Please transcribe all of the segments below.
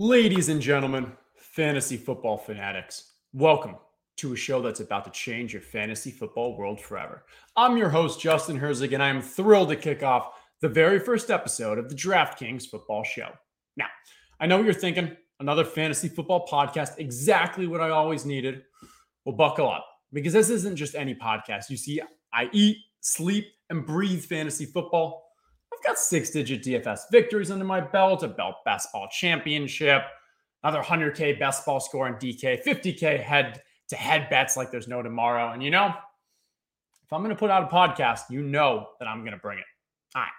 Ladies and gentlemen, fantasy football fanatics, welcome to a show that's about to change your fantasy football world forever. I'm your host, Justin Herzig, and I am thrilled to kick off the very first episode of the DraftKings Football Show. Now, I know what you're thinking another fantasy football podcast, exactly what I always needed. Well, buckle up because this isn't just any podcast. You see, I eat, sleep, and breathe fantasy football. I've got six digit DFS victories under my belt, a belt best ball championship, another 100K best ball score in DK, 50K head to head bets like there's no tomorrow. And you know, if I'm going to put out a podcast, you know that I'm going to bring it. All right.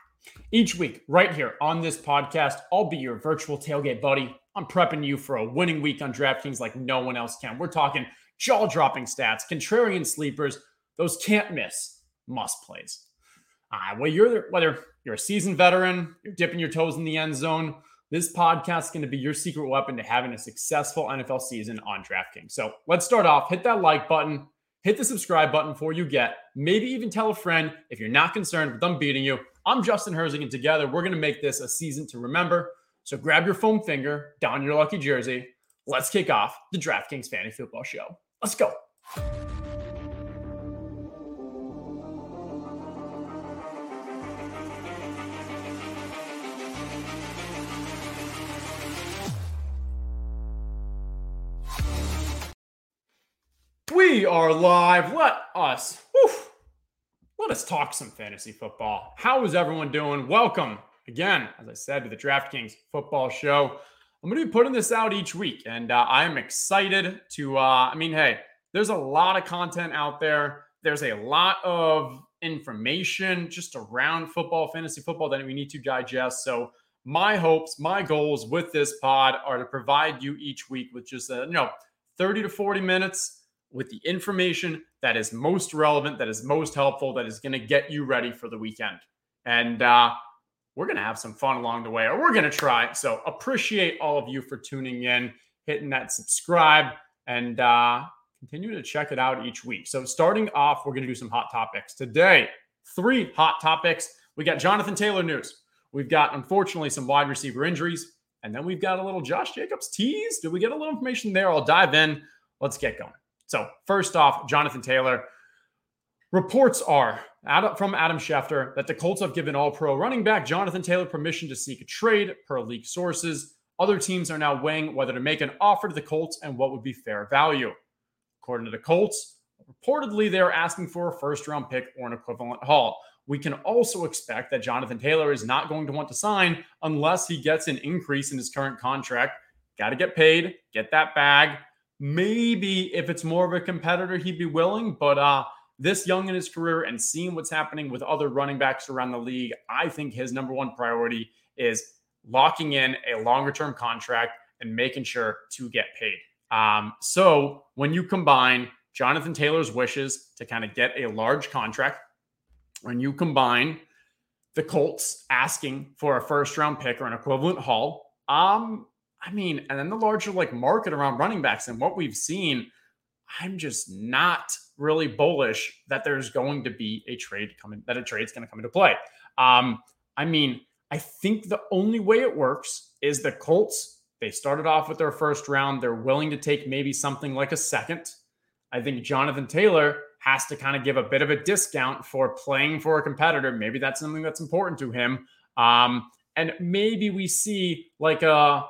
Each week, right here on this podcast, I'll be your virtual tailgate buddy. I'm prepping you for a winning week on DraftKings like no one else can. We're talking jaw dropping stats, contrarian sleepers, those can't miss must plays. Uh, well, you're whether you're a seasoned veteran, you're dipping your toes in the end zone. This podcast is going to be your secret weapon to having a successful NFL season on DraftKings. So let's start off. Hit that like button, hit the subscribe button before you get. Maybe even tell a friend if you're not concerned with them beating you. I'm Justin Herzig, and together we're going to make this a season to remember. So grab your foam finger, don your lucky jersey. Let's kick off the DraftKings Fantasy Football Show. Let's go. We are live. Let us, whew, let us talk some fantasy football. How is everyone doing? Welcome again, as I said, to the DraftKings Football Show. I'm going to be putting this out each week, and uh, I am excited to. Uh, I mean, hey, there's a lot of content out there. There's a lot of information just around football, fantasy football that we need to digest. So, my hopes, my goals with this pod are to provide you each week with just a, you know 30 to 40 minutes with the information that is most relevant, that is most helpful, that is going to get you ready for the weekend. And uh, we're going to have some fun along the way, or we're going to try. So appreciate all of you for tuning in, hitting that subscribe, and uh, continue to check it out each week. So starting off, we're going to do some hot topics today. Three hot topics. We got Jonathan Taylor news. We've got, unfortunately, some wide receiver injuries. And then we've got a little Josh Jacobs tease. Did we get a little information there? I'll dive in. Let's get going. So, first off, Jonathan Taylor. Reports are from Adam Schefter that the Colts have given all pro running back Jonathan Taylor permission to seek a trade per league sources. Other teams are now weighing whether to make an offer to the Colts and what would be fair value. According to the Colts, reportedly they are asking for a first round pick or an equivalent haul. We can also expect that Jonathan Taylor is not going to want to sign unless he gets an increase in his current contract. Got to get paid, get that bag, Maybe if it's more of a competitor, he'd be willing. But uh, this young in his career and seeing what's happening with other running backs around the league, I think his number one priority is locking in a longer term contract and making sure to get paid. Um, so when you combine Jonathan Taylor's wishes to kind of get a large contract, when you combine the Colts asking for a first round pick or an equivalent haul, um, I mean, and then the larger like market around running backs and what we've seen, I'm just not really bullish that there's going to be a trade coming, that a trade's going to come into play. Um, I mean, I think the only way it works is the Colts, they started off with their first round. They're willing to take maybe something like a second. I think Jonathan Taylor has to kind of give a bit of a discount for playing for a competitor. Maybe that's something that's important to him. Um, and maybe we see like a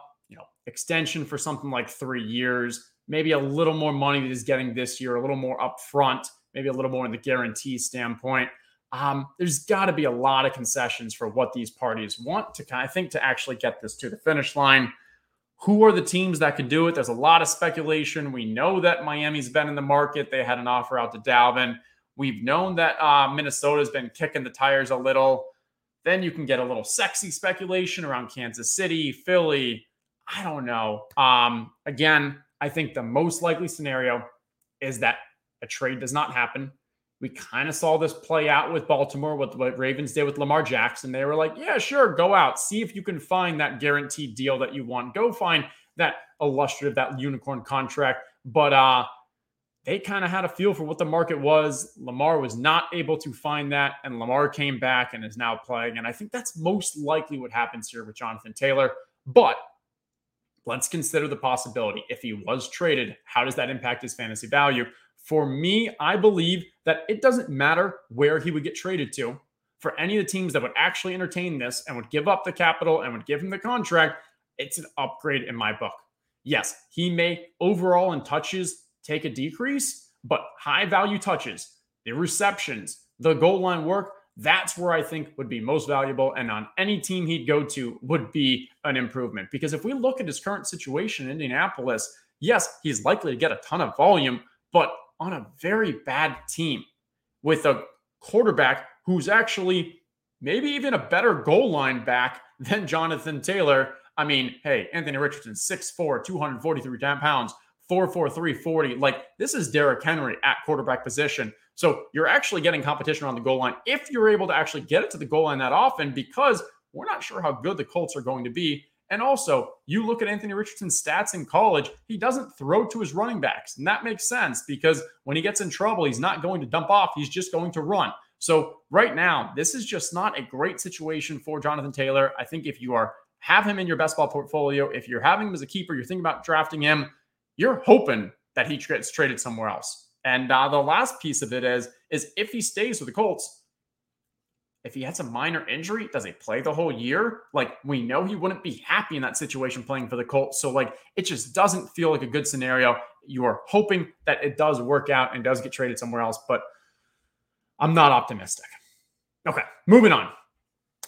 extension for something like three years, maybe a little more money that he's getting this year, a little more upfront, maybe a little more in the guarantee standpoint. Um, there's got to be a lot of concessions for what these parties want to of think to actually get this to the finish line. Who are the teams that could do it? There's a lot of speculation. We know that Miami's been in the market. They had an offer out to Dalvin. We've known that uh, Minnesota's been kicking the tires a little. Then you can get a little sexy speculation around Kansas City, Philly, I don't know. Um, again, I think the most likely scenario is that a trade does not happen. We kind of saw this play out with Baltimore, with what Ravens did with Lamar Jackson. They were like, yeah, sure, go out, see if you can find that guaranteed deal that you want. Go find that illustrative, that unicorn contract. But uh, they kind of had a feel for what the market was. Lamar was not able to find that, and Lamar came back and is now playing. And I think that's most likely what happens here with Jonathan Taylor. But let's consider the possibility. If he was traded, how does that impact his fantasy value? For me, I believe that it doesn't matter where he would get traded to. For any of the teams that would actually entertain this and would give up the capital and would give him the contract, it's an upgrade in my book. Yes, he may overall in touches take a decrease, but high value touches, the receptions, the goal line work, that's where I think would be most valuable. And on any team he'd go to would be an improvement. Because if we look at his current situation in Indianapolis, yes, he's likely to get a ton of volume, but on a very bad team with a quarterback who's actually maybe even a better goal line back than Jonathan Taylor. I mean, hey, Anthony Richardson, 6'4, 243 pounds, 4'4, 40. Like, this is Derrick Henry at quarterback position. So you're actually getting competition on the goal line if you're able to actually get it to the goal line that often because we're not sure how good the Colts are going to be. And also, you look at Anthony Richardson's stats in college, he doesn't throw to his running backs. And that makes sense because when he gets in trouble, he's not going to dump off, he's just going to run. So, right now, this is just not a great situation for Jonathan Taylor. I think if you are have him in your best ball portfolio, if you're having him as a keeper, you're thinking about drafting him, you're hoping that he gets traded somewhere else. And uh, the last piece of it is, is if he stays with the Colts, if he has a minor injury, does he play the whole year? Like we know he wouldn't be happy in that situation playing for the Colts. So like it just doesn't feel like a good scenario. You are hoping that it does work out and does get traded somewhere else, but I'm not optimistic. Okay, moving on.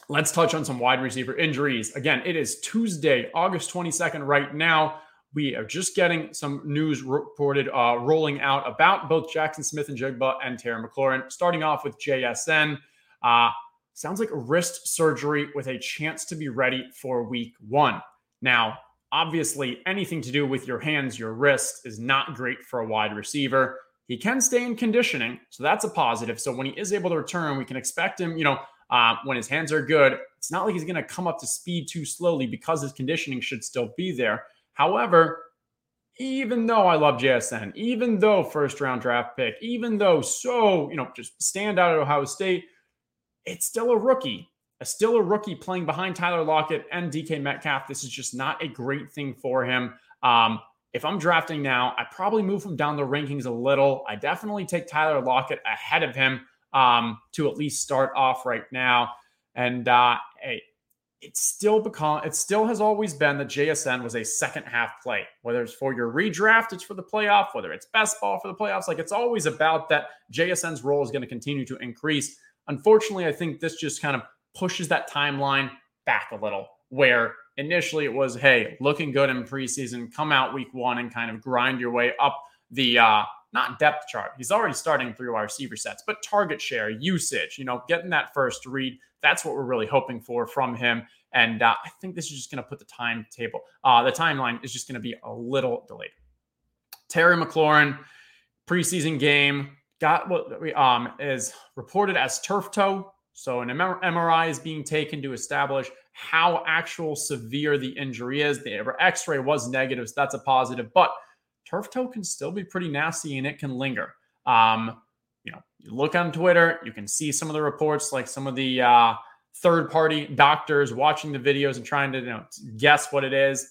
Let's touch on some wide receiver injuries. Again, it is Tuesday, August 22nd right now. We are just getting some news reported uh, rolling out about both Jackson Smith-Njigba and Terry McLaurin. Starting off with JSN. Uh, sounds like a wrist surgery with a chance to be ready for week one. Now, obviously, anything to do with your hands, your wrist is not great for a wide receiver. He can stay in conditioning, so that's a positive. So when he is able to return, we can expect him, you know, uh, when his hands are good. It's not like he's going to come up to speed too slowly because his conditioning should still be there. However, even though I love JSN, even though first round draft pick, even though so, you know, just stand out at Ohio State, it's still a rookie. Still a rookie playing behind Tyler Lockett and DK Metcalf. This is just not a great thing for him. Um, if I'm drafting now, I probably move him down the rankings a little. I definitely take Tyler Lockett ahead of him um, to at least start off right now. And uh, hey, it's still become it still has always been that JSN was a second half play. Whether it's for your redraft, it's for the playoff, whether it's best ball for the playoffs, like it's always about that JSN's role is going to continue to increase. Unfortunately, I think this just kind of pushes that timeline back a little where initially it was, hey, looking good in preseason, come out week one and kind of grind your way up the uh not depth chart. He's already starting through our receiver sets, but target share, usage, you know, getting that first read. That's what we're really hoping for from him. And uh, I think this is just going to put the timetable, uh, the timeline is just going to be a little delayed. Terry McLaurin, preseason game, got what um, is reported as turf toe. So an MRI is being taken to establish how actual severe the injury is. The X-ray was negative, so that's a positive. But turf toe can still be pretty nasty and it can linger. Um, you know, you look on Twitter, you can see some of the reports, like some of the uh, third-party doctors watching the videos and trying to you know, guess what it is.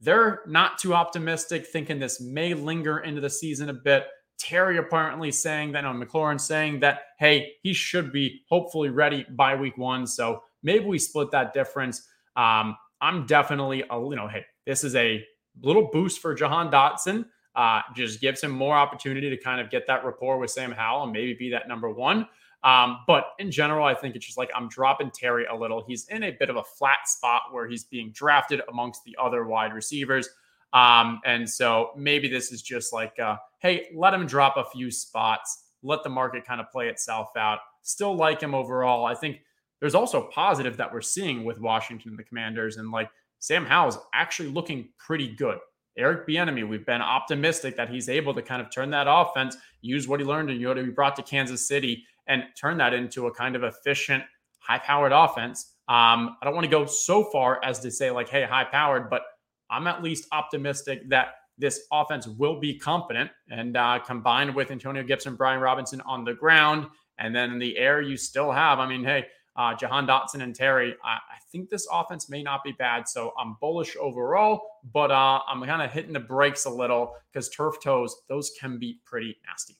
They're not too optimistic, thinking this may linger into the season a bit. Terry apparently saying that, no, McLaurin saying that, hey, he should be hopefully ready by week one. So maybe we split that difference. Um, I'm definitely, a, you know, hey, this is a little boost for Jahan Dotson. Uh, just gives him more opportunity to kind of get that rapport with Sam Howell and maybe be that number one. Um, but in general, I think it's just like I'm dropping Terry a little. He's in a bit of a flat spot where he's being drafted amongst the other wide receivers. Um, and so maybe this is just like, uh, hey, let him drop a few spots, let the market kind of play itself out. Still like him overall. I think there's also positive that we're seeing with Washington the Commanders, and like Sam Howell's actually looking pretty good. Eric Bieniemy, we've been optimistic that he's able to kind of turn that offense, use what he learned and you know to be brought to Kansas City, and turn that into a kind of efficient, high-powered offense. Um, I don't want to go so far as to say like, hey, high-powered, but I'm at least optimistic that this offense will be competent. And uh, combined with Antonio Gibson, Brian Robinson on the ground, and then in the air, you still have. I mean, hey, uh, Jahan Dotson and Terry, I, I, think this offense may not be bad. So I'm bullish overall, but uh, I'm kind of hitting the brakes a little because turf toes, those can be pretty nasty.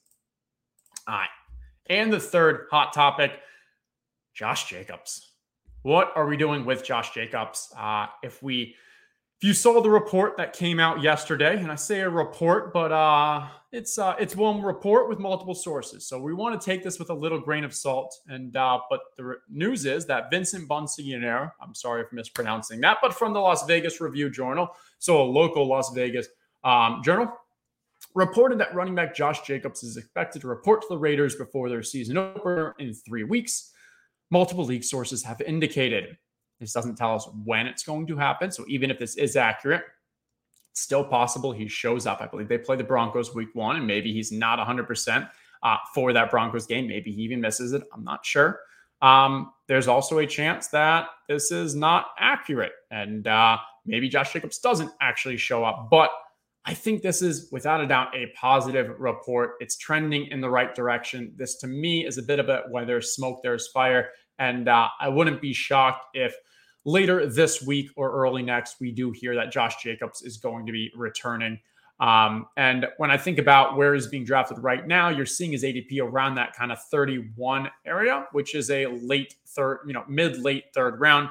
All right. And the third hot topic Josh Jacobs. What are we doing with Josh Jacobs? Uh, if we if you saw the report that came out yesterday, and I say a report, but uh, it's uh, it's one report with multiple sources, so we want to take this with a little grain of salt. And uh, but the news is that Vincent Bonsignore, I'm sorry for mispronouncing that, but from the Las Vegas Review Journal, so a local Las Vegas um, journal, reported that running back Josh Jacobs is expected to report to the Raiders before their season opener in three weeks. Multiple league sources have indicated this doesn't tell us when it's going to happen. So even if this is accurate, it's still possible he shows up. I believe they play the Broncos week one, and maybe he's not 100% uh, for that Broncos game. Maybe he even misses it. I'm not sure. Um, there's also a chance that this is not accurate, and uh, maybe Josh Jacobs doesn't actually show up. But I think this is without a doubt a positive report. It's trending in the right direction. This to me is a bit of a where there's smoke, there's fire. And uh, I wouldn't be shocked if later this week or early next, we do hear that Josh Jacobs is going to be returning. Um, and when I think about where he's being drafted right now, you're seeing his ADP around that kind of 31 area, which is a late third, you know, mid late third round.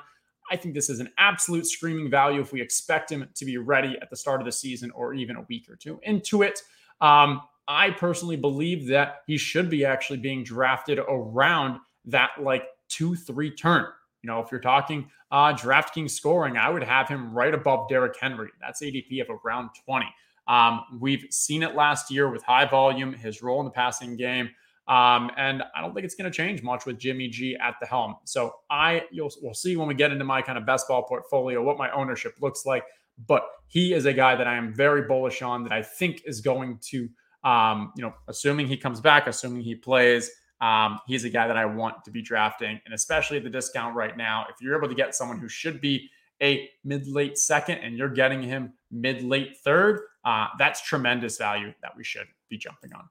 I think this is an absolute screaming value if we expect him to be ready at the start of the season or even a week or two into it. Um, I personally believe that he should be actually being drafted around that like two, three turn. You know, if you're talking uh, DraftKings scoring, I would have him right above Derrick Henry. That's ADP of around 20. Um, we've seen it last year with high volume, his role in the passing game. Um, and I don't think it's going to change much with Jimmy G at the helm. So I, you'll we'll see when we get into my kind of best ball portfolio what my ownership looks like. But he is a guy that I am very bullish on that I think is going to, um, you know, assuming he comes back, assuming he plays, um, he's a guy that I want to be drafting, and especially the discount right now. If you're able to get someone who should be a mid late second and you're getting him mid late third, uh, that's tremendous value that we should be jumping on.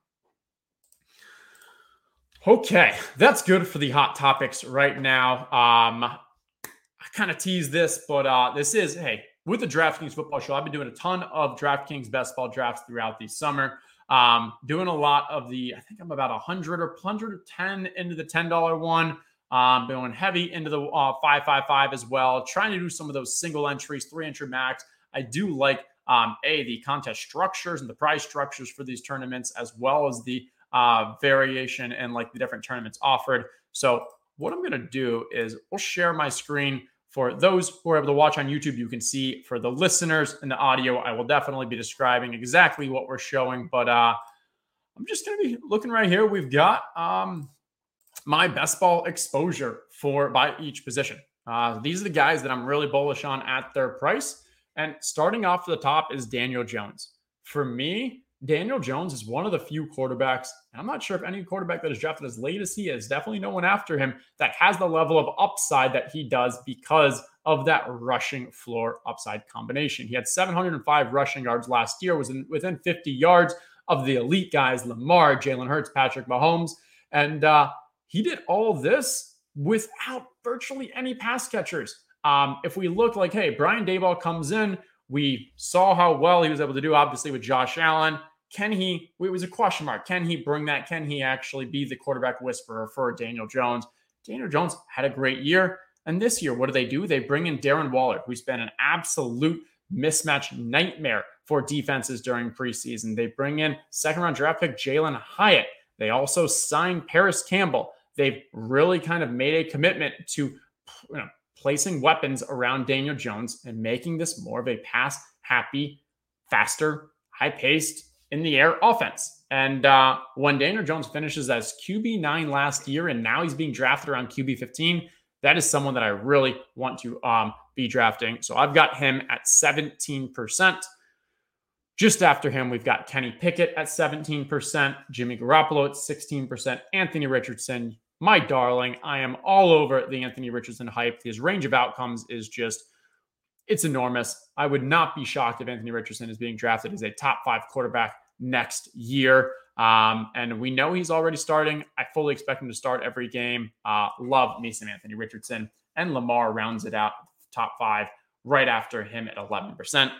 Okay, that's good for the hot topics right now. Um, I kind of tease this, but uh, this is hey with the DraftKings football show. I've been doing a ton of DraftKings best ball drafts throughout the summer. Um, doing a lot of the, I think I'm about 100 or 110 into the $10 one. Um, going heavy into the uh, 555 as well, trying to do some of those single entries, three entry max. I do like um, a the contest structures and the prize structures for these tournaments, as well as the uh, variation and like the different tournaments offered. So what I'm going to do is we'll share my screen for those who are able to watch on YouTube, you can see for the listeners in the audio, I will definitely be describing exactly what we're showing. But uh, I'm just going to be looking right here. We've got um, my best ball exposure for by each position. Uh, these are the guys that I'm really bullish on at their price. And starting off the top is Daniel Jones. For me, Daniel Jones is one of the few quarterbacks. and I'm not sure if any quarterback that is drafted as late as he is, definitely no one after him that has the level of upside that he does because of that rushing floor upside combination. He had 705 rushing yards last year, was in, within 50 yards of the elite guys Lamar, Jalen Hurts, Patrick Mahomes. And uh, he did all this without virtually any pass catchers. Um, if we look like, hey, Brian Daboll comes in, we saw how well he was able to do, obviously, with Josh Allen. Can he? It was a question mark. Can he bring that? Can he actually be the quarterback whisperer for Daniel Jones? Daniel Jones had a great year. And this year, what do they do? They bring in Darren Waller, who's been an absolute mismatch nightmare for defenses during preseason. They bring in second round draft pick Jalin Hyatt. They also signed Parris Campbell. They've really kind of made a commitment to you know, placing weapons around Daniel Jones and making this more of a pass happy, faster, high paced, in the air offense. And uh, when Daniel Jones finishes as QB9 last year and now he's being drafted around QB15, that is someone that I really want to um, be drafting. So I've got him at 17%. Just after him, we've got Kenny Pickett at 17%, Jimmy Garoppolo at 16%, Anthony Richardson, my darling. I am all over the Anthony Richardson hype. His range of outcomes is just it's enormous. I would not be shocked if Anthony Richardson is being drafted as a top five quarterback next year. Um, and we know he's already starting. I fully expect him to start every game. Uh, love me some Anthony Richardson. And Lamar rounds it out top five right after him at 11%.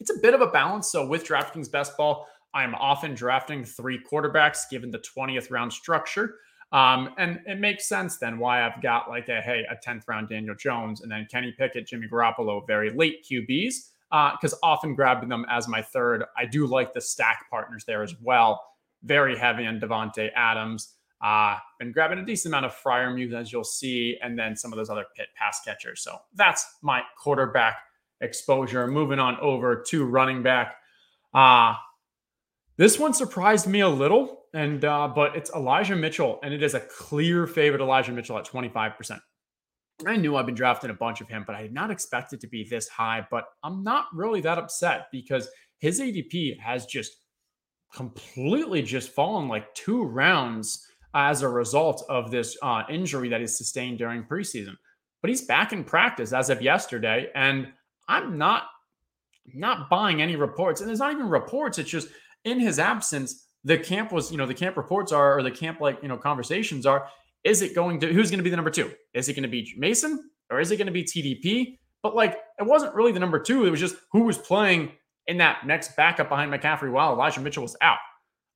It's a bit of a balance. So with DraftKings Best Ball, I'm often drafting three quarterbacks given the 20th round structure. Um, and it makes sense then why I've got like a hey, a 10th round Daniel Jones and then Kenny Pickett, Jimmy Garoppolo, very late QBs, because uh, often grabbing them as my third. I do like the stack partners there as well. Very heavy on Davante Adams. Uh, been grabbing a decent amount of Freiermuth, as you'll see, and then some of those other pit pass catchers. So that's my quarterback exposure. Moving on over to running back. Uh, this one surprised me a little and uh, but it's Elijah Mitchell, and it is a clear favorite. Elijah Mitchell at twenty five percent. I knew I've been drafting a bunch of him, but I did not expect it to be this high. But I'm not really that upset because his ADP has just completely just fallen like two rounds as a result of this uh, injury that he sustained during preseason. But he's back in practice as of yesterday, and I'm not not buying any reports. And there's not even reports. It's just in his absence, the camp was, you know, the camp reports are, or the camp like, you know, conversations are, is it going to, who's going to be the number two? Is it going to be Mason or is it going to be TDP? But like, it wasn't really the number two. It was just who was playing in that next backup behind McCaffrey while Elijah Mitchell was out.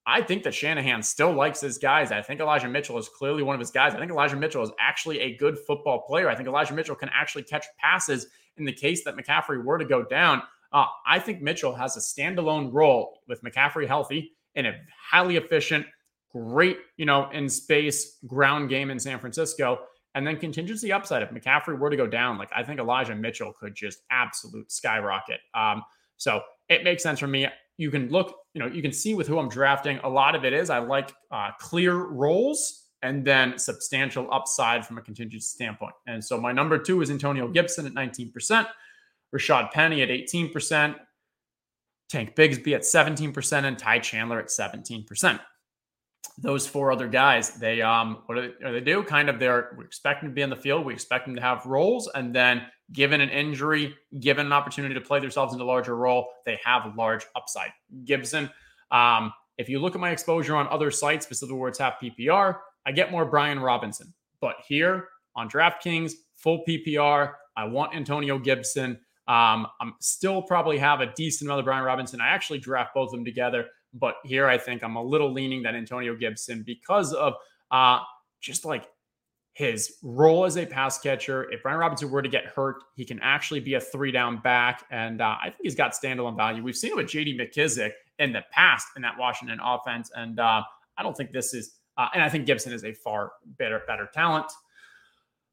I think that Shanahan still likes his guys. I think Elijah Mitchell is clearly one of his guys. I think Elijah Mitchell is actually a good football player. I think Elijah Mitchell can actually catch passes in the case that McCaffrey were to go down. Uh, I think Mitchell has a standalone role with McCaffrey healthy in a highly efficient, great, you know, in space ground game in San Francisco. And then contingency upside. If McCaffrey were to go down, like I think Elijah Mitchell could just absolute skyrocket. Um, so it makes sense for me. You can look, you know, you can see with who I'm drafting. A lot of it is I like uh, clear roles and then substantial upside from a contingency standpoint. And so my number two is Antonio Gibson at 19%, Rashaad Penny at 18%, Tank Bigsby at 17% and Ty Chandler at 17%. Those four other guys, they um, what do they, they do? Kind of they're we expect them to be in the field, we expect them to have roles, and then given an injury, given an opportunity to play themselves into a larger role, they have large upside. Gibson, um, if you look at my exposure on other sites, specifically where it's half PPR, I get more Brian Robinson. But here on DraftKings, full PPR, I want Antonio Gibson. Um, I'm still probably have a decent amount of Brian Robinson. I actually draft both of them together, but here I think I'm a little leaning that Antonio Gibson because of uh, just like his role as a pass catcher. If Brian Robinson were to get hurt, he can actually be a three down back. And uh, I think he's got standalone value. We've seen it with JD McKissic in the past in that Washington offense. And uh, I don't think this is, uh, and I think Gibson is a far better, better talent.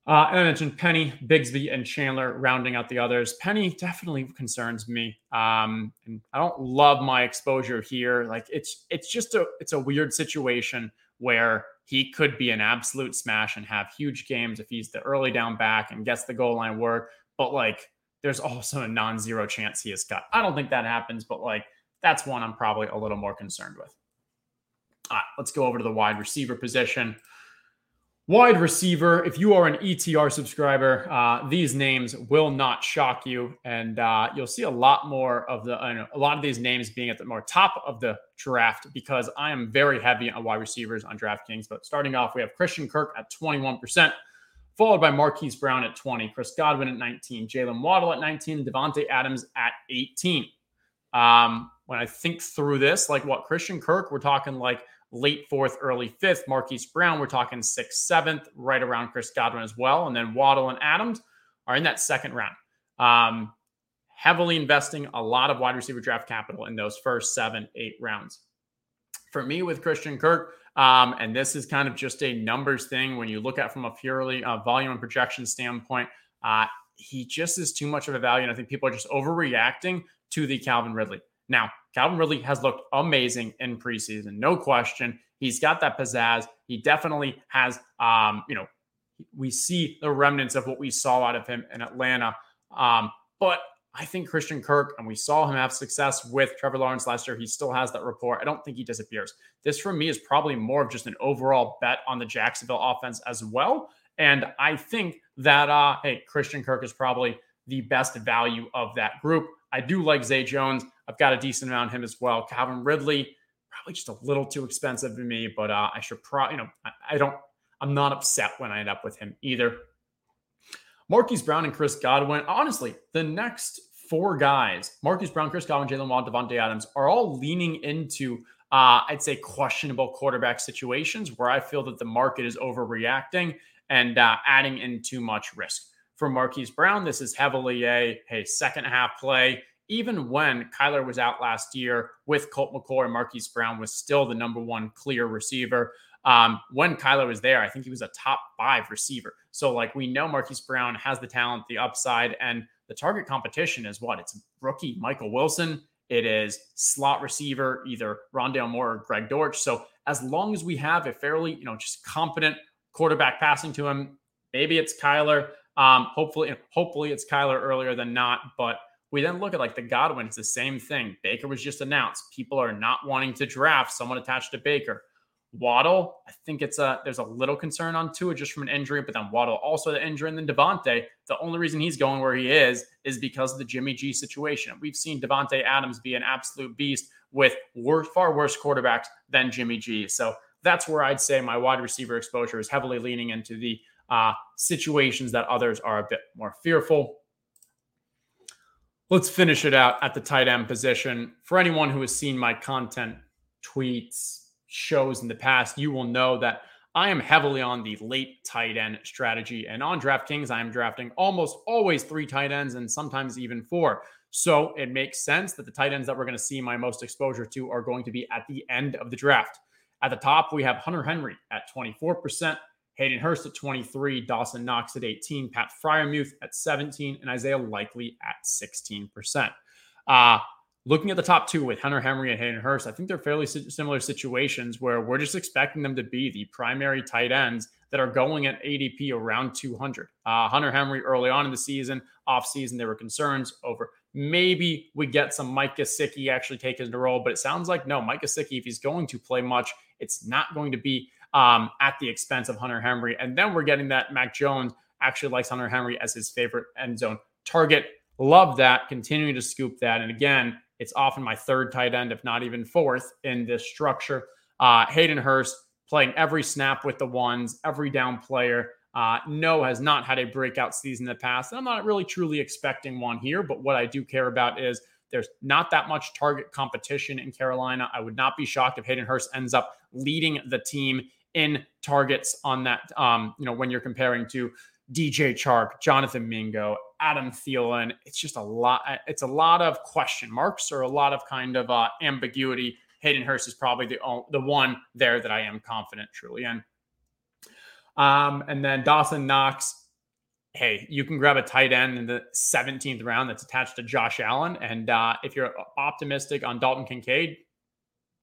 Uh, and I mentioned Penny, Bigsby, and Chandler rounding out the others. Penny definitely concerns me. Um, and I don't love my exposure here. Like it's it's just a it's a weird situation where he could be an absolute smash and have huge games if he's the early down back and gets the goal line work. But like there's also a non-zero chance he is cut. I don't think that happens, but like that's one I'm probably a little more concerned with. All right, let's go over to the wide receiver position. Wide receiver, if you are an ETR subscriber, uh, these names will not shock you. And uh, you'll see a lot more of the, uh, a lot of these names being at the more top of the draft because I am very heavy on wide receivers on DraftKings. But starting off, we have Christian Kirk at 21%, followed by Marquise Brown at 20, Chris Godwin at 19, Jaylen Waddle at 19, Davante Adams at 18. Um, when I think through this, like what Christian Kirk, we're talking like late fourth, early fifth. Marquise Brown, we're talking sixth, seventh, right around Chris Godwin as well. And then Waddle and Adams are in that second round. Um, heavily investing a lot of wide receiver draft capital in those first seven, eight rounds. For me, with Christian Kirk, um, and this is kind of just a numbers thing when you look at from a purely uh, volume and projection standpoint, uh, he just is too much of a value. And I think people are just overreacting to the Calvin Ridley. Now, Calvin Ridley has looked amazing in preseason, no question. He's got that pizzazz. He definitely has, um, you know, we see the remnants of what we saw out of him in Atlanta. Um, but I think Christian Kirk, and we saw him have success with Trevor Lawrence last year. He still has that rapport. I don't think he disappears. This for me is probably more of just an overall bet on the Jacksonville offense as well. And I think that, uh, hey, Christian Kirk is probably the best value of that group. I do like Zay Jones. I've got a decent amount of him as well. Calvin Ridley, probably just a little too expensive to me, but uh, I should probably, you know, I, I don't, I'm not upset when I end up with him either. Marquise Brown and Chris Godwin. Honestly, the next four guys, Marquise Brown, Chris Godwin, Jaylen Waddle, Davante Adams, are all leaning into, uh, I'd say, questionable quarterback situations where I feel that the market is overreacting and uh, adding in too much risk. For Marquise Brown, this is heavily a hey, second half play. Even when Kyler was out last year with Colt McCoy, Marquise Brown was still the number one clear receiver. Um, when Kyler was there, I think he was a top five receiver. So, like, we know Marquise Brown has the talent, the upside, and the target competition is what? It's rookie Michael Wilson. It is slot receiver, either Rondale Moore or Greg Dortch. So, as long as we have a fairly, you know, just competent quarterback passing to him, maybe it's Kyler. Um, hopefully, hopefully it's Kyler earlier than not. But we then look at like the Godwin, it's the same thing. Baker was just announced. People are not wanting to draft someone attached to Baker. Waddle, I think it's a there's a little concern on Tua just from an injury, but then Waddle also the injury, and then Davante. The only reason he's going where he is is because of the Jimmy G situation. We've seen Davante Adams be an absolute beast with worse, far worse quarterbacks than Jimmy G. So that's where I'd say my wide receiver exposure is heavily leaning into the uh, situations that others are a bit more fearful. Let's finish it out at the tight end position. For anyone who has seen my content, tweets, shows in the past, you will know that I am heavily on the late tight end strategy. And on DraftKings, I am drafting almost always three tight ends and sometimes even four. So it makes sense that the tight ends that we're going to see my most exposure to are going to be at the end of the draft. At the top, we have Hunter Henry at 24%, Hayden Hurst at 23, Dawson Knox at 18, Pat Freiermuth at 17, and Isaiah Likely at 16%. Uh, looking at the top two with Hunter Henry and Hayden Hurst, I think they're fairly similar situations where we're just expecting them to be the primary tight ends that are going at ADP around 200. Uh, Hunter Henry early on in the season, off season, there were concerns over maybe we get some Mike Gesicki actually taking the role, but it sounds like no, Mike Gesicki, if he's going to play much, it's not going to be um, at the expense of Hunter Henry. And then we're getting that Mac Jones actually likes Hunter Henry as his favorite end zone target. Love that. Continuing to scoop that. And again, it's often my third tight end, if not even fourth in this structure. Uh, Hayden Hurst playing every snap with the ones, every down player. Uh, no has not had a breakout season in the past. And I'm not really truly expecting one here, but what I do care about is there's not that much target competition in Carolina. I would not be shocked if Hayden Hurst ends up leading the team in targets on that. Um, you know, when you're comparing to DJ Chark, Jonathan Mingo, Adam Thielen. It's just a lot. It's a lot of question marks or a lot of kind of uh, ambiguity. Hayden Hurst is probably the the one there that I am confident truly in. Um, and then Dawson Knox. Hey, you can grab a tight end in the 17th round that's attached to Josh Allen. And uh, if you're optimistic on Dalton Kincaid,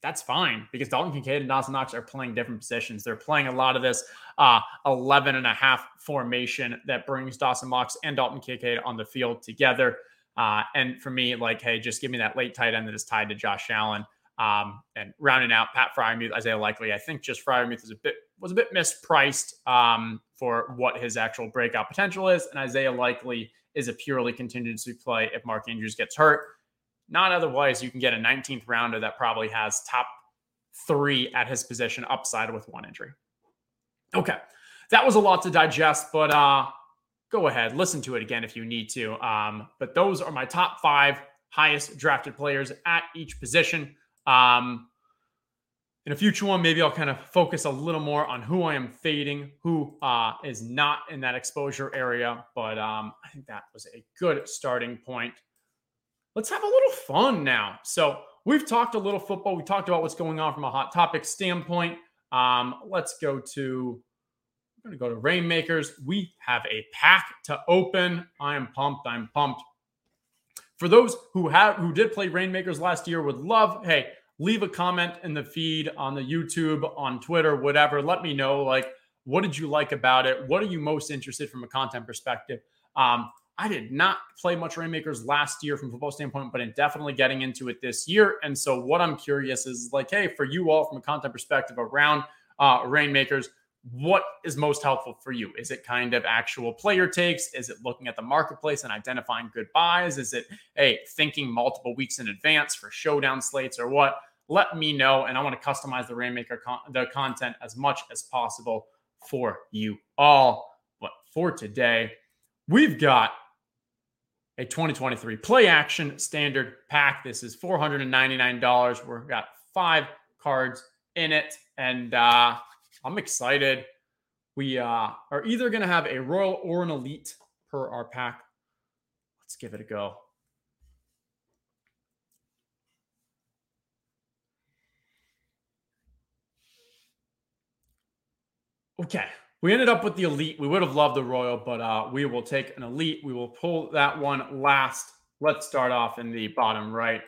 that's fine because Dalton Kincaid and Dawson Knox are playing different positions. They're playing a lot of this uh, 11 and a half formation that brings Dawson Knox and Dalton Kincaid on the field together. Uh, and for me, like, hey, just give me that late tight end that is tied to Josh Allen. Um, and rounding out Pat Freiermuth, Isaiah Likely, I think just Freiermuth is a bit was a bit mispriced um, for what his actual breakout potential is, and Isaiah Likely is a purely contingency play if Mark Andrews gets hurt. Not otherwise, you can get a 19th rounder that probably has top three at his position upside with one injury. Okay. That was a lot to digest, but uh, go ahead, listen to it again if you need to. Um, but those are my top five highest drafted players at each position. Um, in a future one, maybe I'll kind of focus a little more on who I am fading, who uh, is not in that exposure area. But um, I think that was a good starting point let's have a little fun now. So we've talked a little football. We talked about what's going on from a hot topic standpoint. Um, let's go to we're going to go to Reignmakers. We have a pack to open. I am pumped. I'm pumped. For those who have who did play Reignmakers last year, would love hey leave a comment in the feed on the YouTube, on Twitter, whatever. Let me know like what did you like about it? What are you most interested from a content perspective? Um, I did not play much Reignmakers last year from a football standpoint, but I'm definitely getting into it this year. And so, what I'm curious is like, hey, for you all from a content perspective around uh, Reignmakers, what is most helpful for you? Is it kind of actual player takes? Is it looking at the marketplace and identifying good buys? Is it, hey, thinking multiple weeks in advance for showdown slates or what? let me know. And I want to customize the Reignmaker con- the content as much as possible for you all. But for today, we've got a 2023 play action standard pack. This is $499. We've got five cards in it. And uh, I'm excited. We uh, are either going to have a Royal or an Elite per our pack. Let's give it a go. Okay. We ended up with the elite. We would have loved the royal, but uh, we will take an elite. We will pull that one last. Let's start off in the bottom right.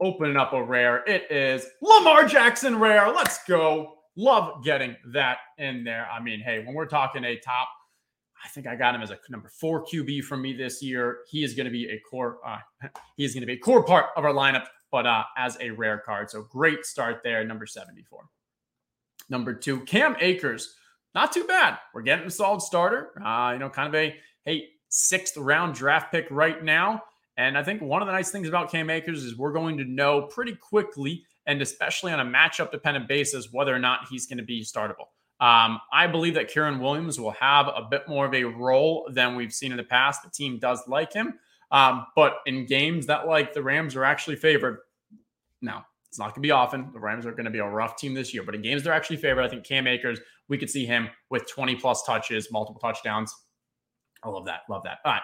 Opening up a rare. It is Lamar Jackson rare. Let's go. Love getting that in there. I mean, hey, when we're talking a top, I think I got him as a number four QB from me this year. He is going to be a core. Uh, he is going to be a core part of our lineup, but uh, as a rare card. So great start there, number 74. Number two, Cam Akers not too bad. We're getting a solid starter. Uh, you know, kind of a hey sixth round draft pick right now. And I think one of the nice things about Cam Akers is we're going to know pretty quickly, and especially on a matchup dependent basis, whether or not he's going to be startable. Um, I believe that Kyren Williams will have a bit more of a role than we've seen in the past. The team does like him, um, but in games that like the Rams are actually favored. Now, it's not going to be often. The Rams are going to be a rough team this year, but in games they're actually favored, I think Cam Akers, we could see him with 20 plus touches, multiple touchdowns. I love that. Love that. All right.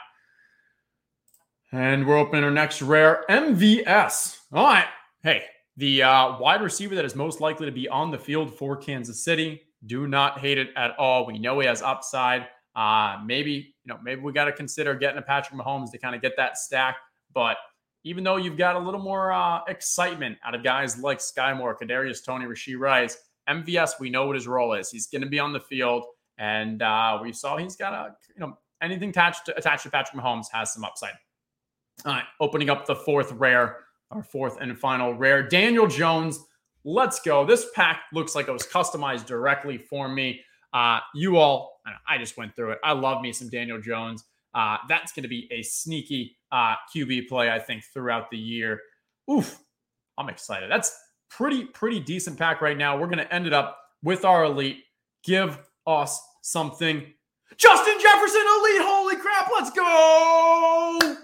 And we're opening our next rare MVS. All right. Hey, the uh, wide receiver that is most likely to be on the field for Kansas City. Do not hate it at all. We know he has upside. Uh, maybe, you know, maybe we got to consider getting a Patrick Mahomes to kind of get that stack. But even though you've got a little more uh, excitement out of guys like Skyy Moore, Kadarius Toney, Rashee Rice, MVS, we know what his role is. He's going to be on the field, and uh, we saw he's got a you know anything attached to, attached to Patrick Mahomes has some upside. All right, opening up the fourth rare, our fourth and final rare, Daniel Jones. Let's go. This pack looks like it was customized directly for me. Uh, you all, I just went through it. I love me some Daniel Jones. Uh, that's going to be a sneaky uh, QB play, I think, throughout the year. Oof, I'm excited. That's pretty, pretty decent pack right now. We're going to end it up with our elite. Give us something. Justin Jefferson, elite. Holy crap. Let's go.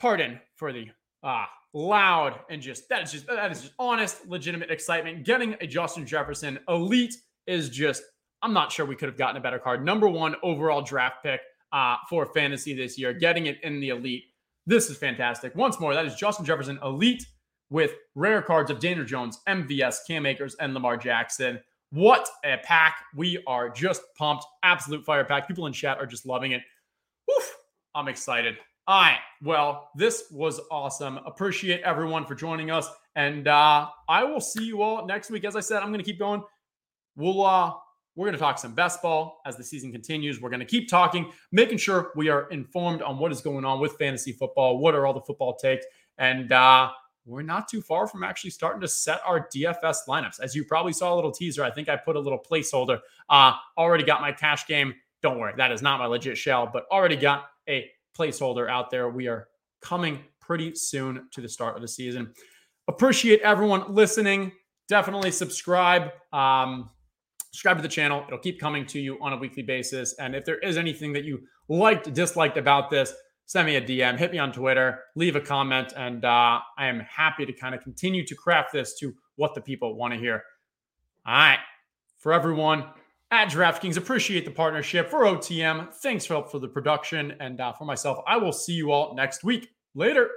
Pardon for the uh, loud and just that is just that is just honest, legitimate excitement. Getting a Justin Jefferson elite is just, I'm not sure we could have gotten a better card. Number one overall draft pick uh, for fantasy this year, getting it in the elite. This is fantastic. Once more, that is Justin Jefferson elite with rare cards of Daniel Jones, MVS, Cam Akers, and Lamar Jackson. What a pack. We are just pumped. Absolute fire pack. People in chat are just loving it. Woof, I'm excited. All right. Well, this was awesome. Appreciate everyone for joining us. And uh, I will see you all next week. As I said, I'm going to keep going. We'll uh, we're going to talk some best ball as the season continues. We're going to keep talking, making sure we are informed on what is going on with fantasy football. What are all the football takes? And uh, we're not too far from actually starting to set our DFS lineups. As you probably saw a little teaser, I think I put a little placeholder. Uh, already got my cash game. Don't worry, that is not my legit shell, but already got a placeholder out there. We are coming pretty soon to the start of the season. Appreciate everyone listening. Definitely subscribe. Um, subscribe to the channel. It'll keep coming to you on a weekly basis. And if there is anything that you liked, disliked about this, send me a DM, hit me on Twitter, leave a comment, and uh, I am happy to kind of continue to craft this to what the people want to hear. All right. For everyone at DraftKings, appreciate the partnership. For OTM, thanks for, for the production. And uh, for myself, I will see you all next week. Later.